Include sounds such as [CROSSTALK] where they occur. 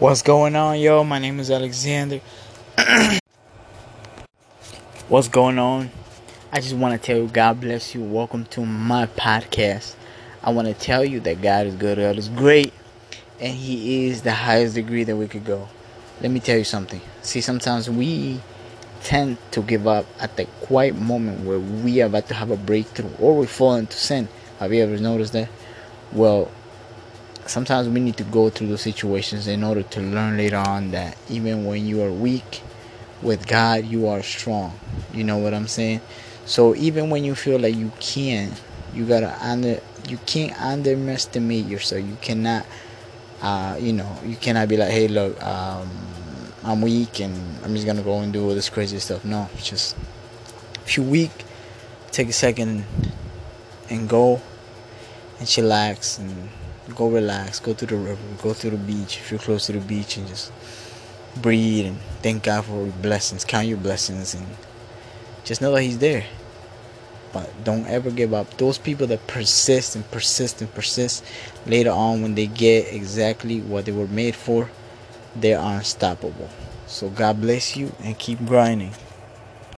What's going on, yo? My name is Alexander. [CLEARS THROAT] What's going on? I just want to tell you, God bless you. Welcome to my podcast. I want to tell you that God is good, God is great, and He is the highest degree that we could go. Let me tell you something. See, sometimes we tend to give up at the quiet moment where we are about to have a breakthrough or we fall into sin. Have you ever noticed that? Well, sometimes we need to go through those situations in order to learn later on that even when you are weak with God, you are strong. You know what I'm saying? So even when you feel like you can't, you gotta under you can't underestimate yourself. You cannot, uh, you know, you cannot be like, hey, look, um, I'm weak and I'm just gonna go and do all this crazy stuff. No, just if you're weak, take a second and go and chillax and go relax, go to the river, go to the beach if you're close to the beach, and just breathe and thank God for blessings, count your blessings, and just know that He's there. But don't ever give up. Those people that persist and persist and persist later on, when they get exactly what they were made for, they are unstoppable. So God bless you and keep grinding.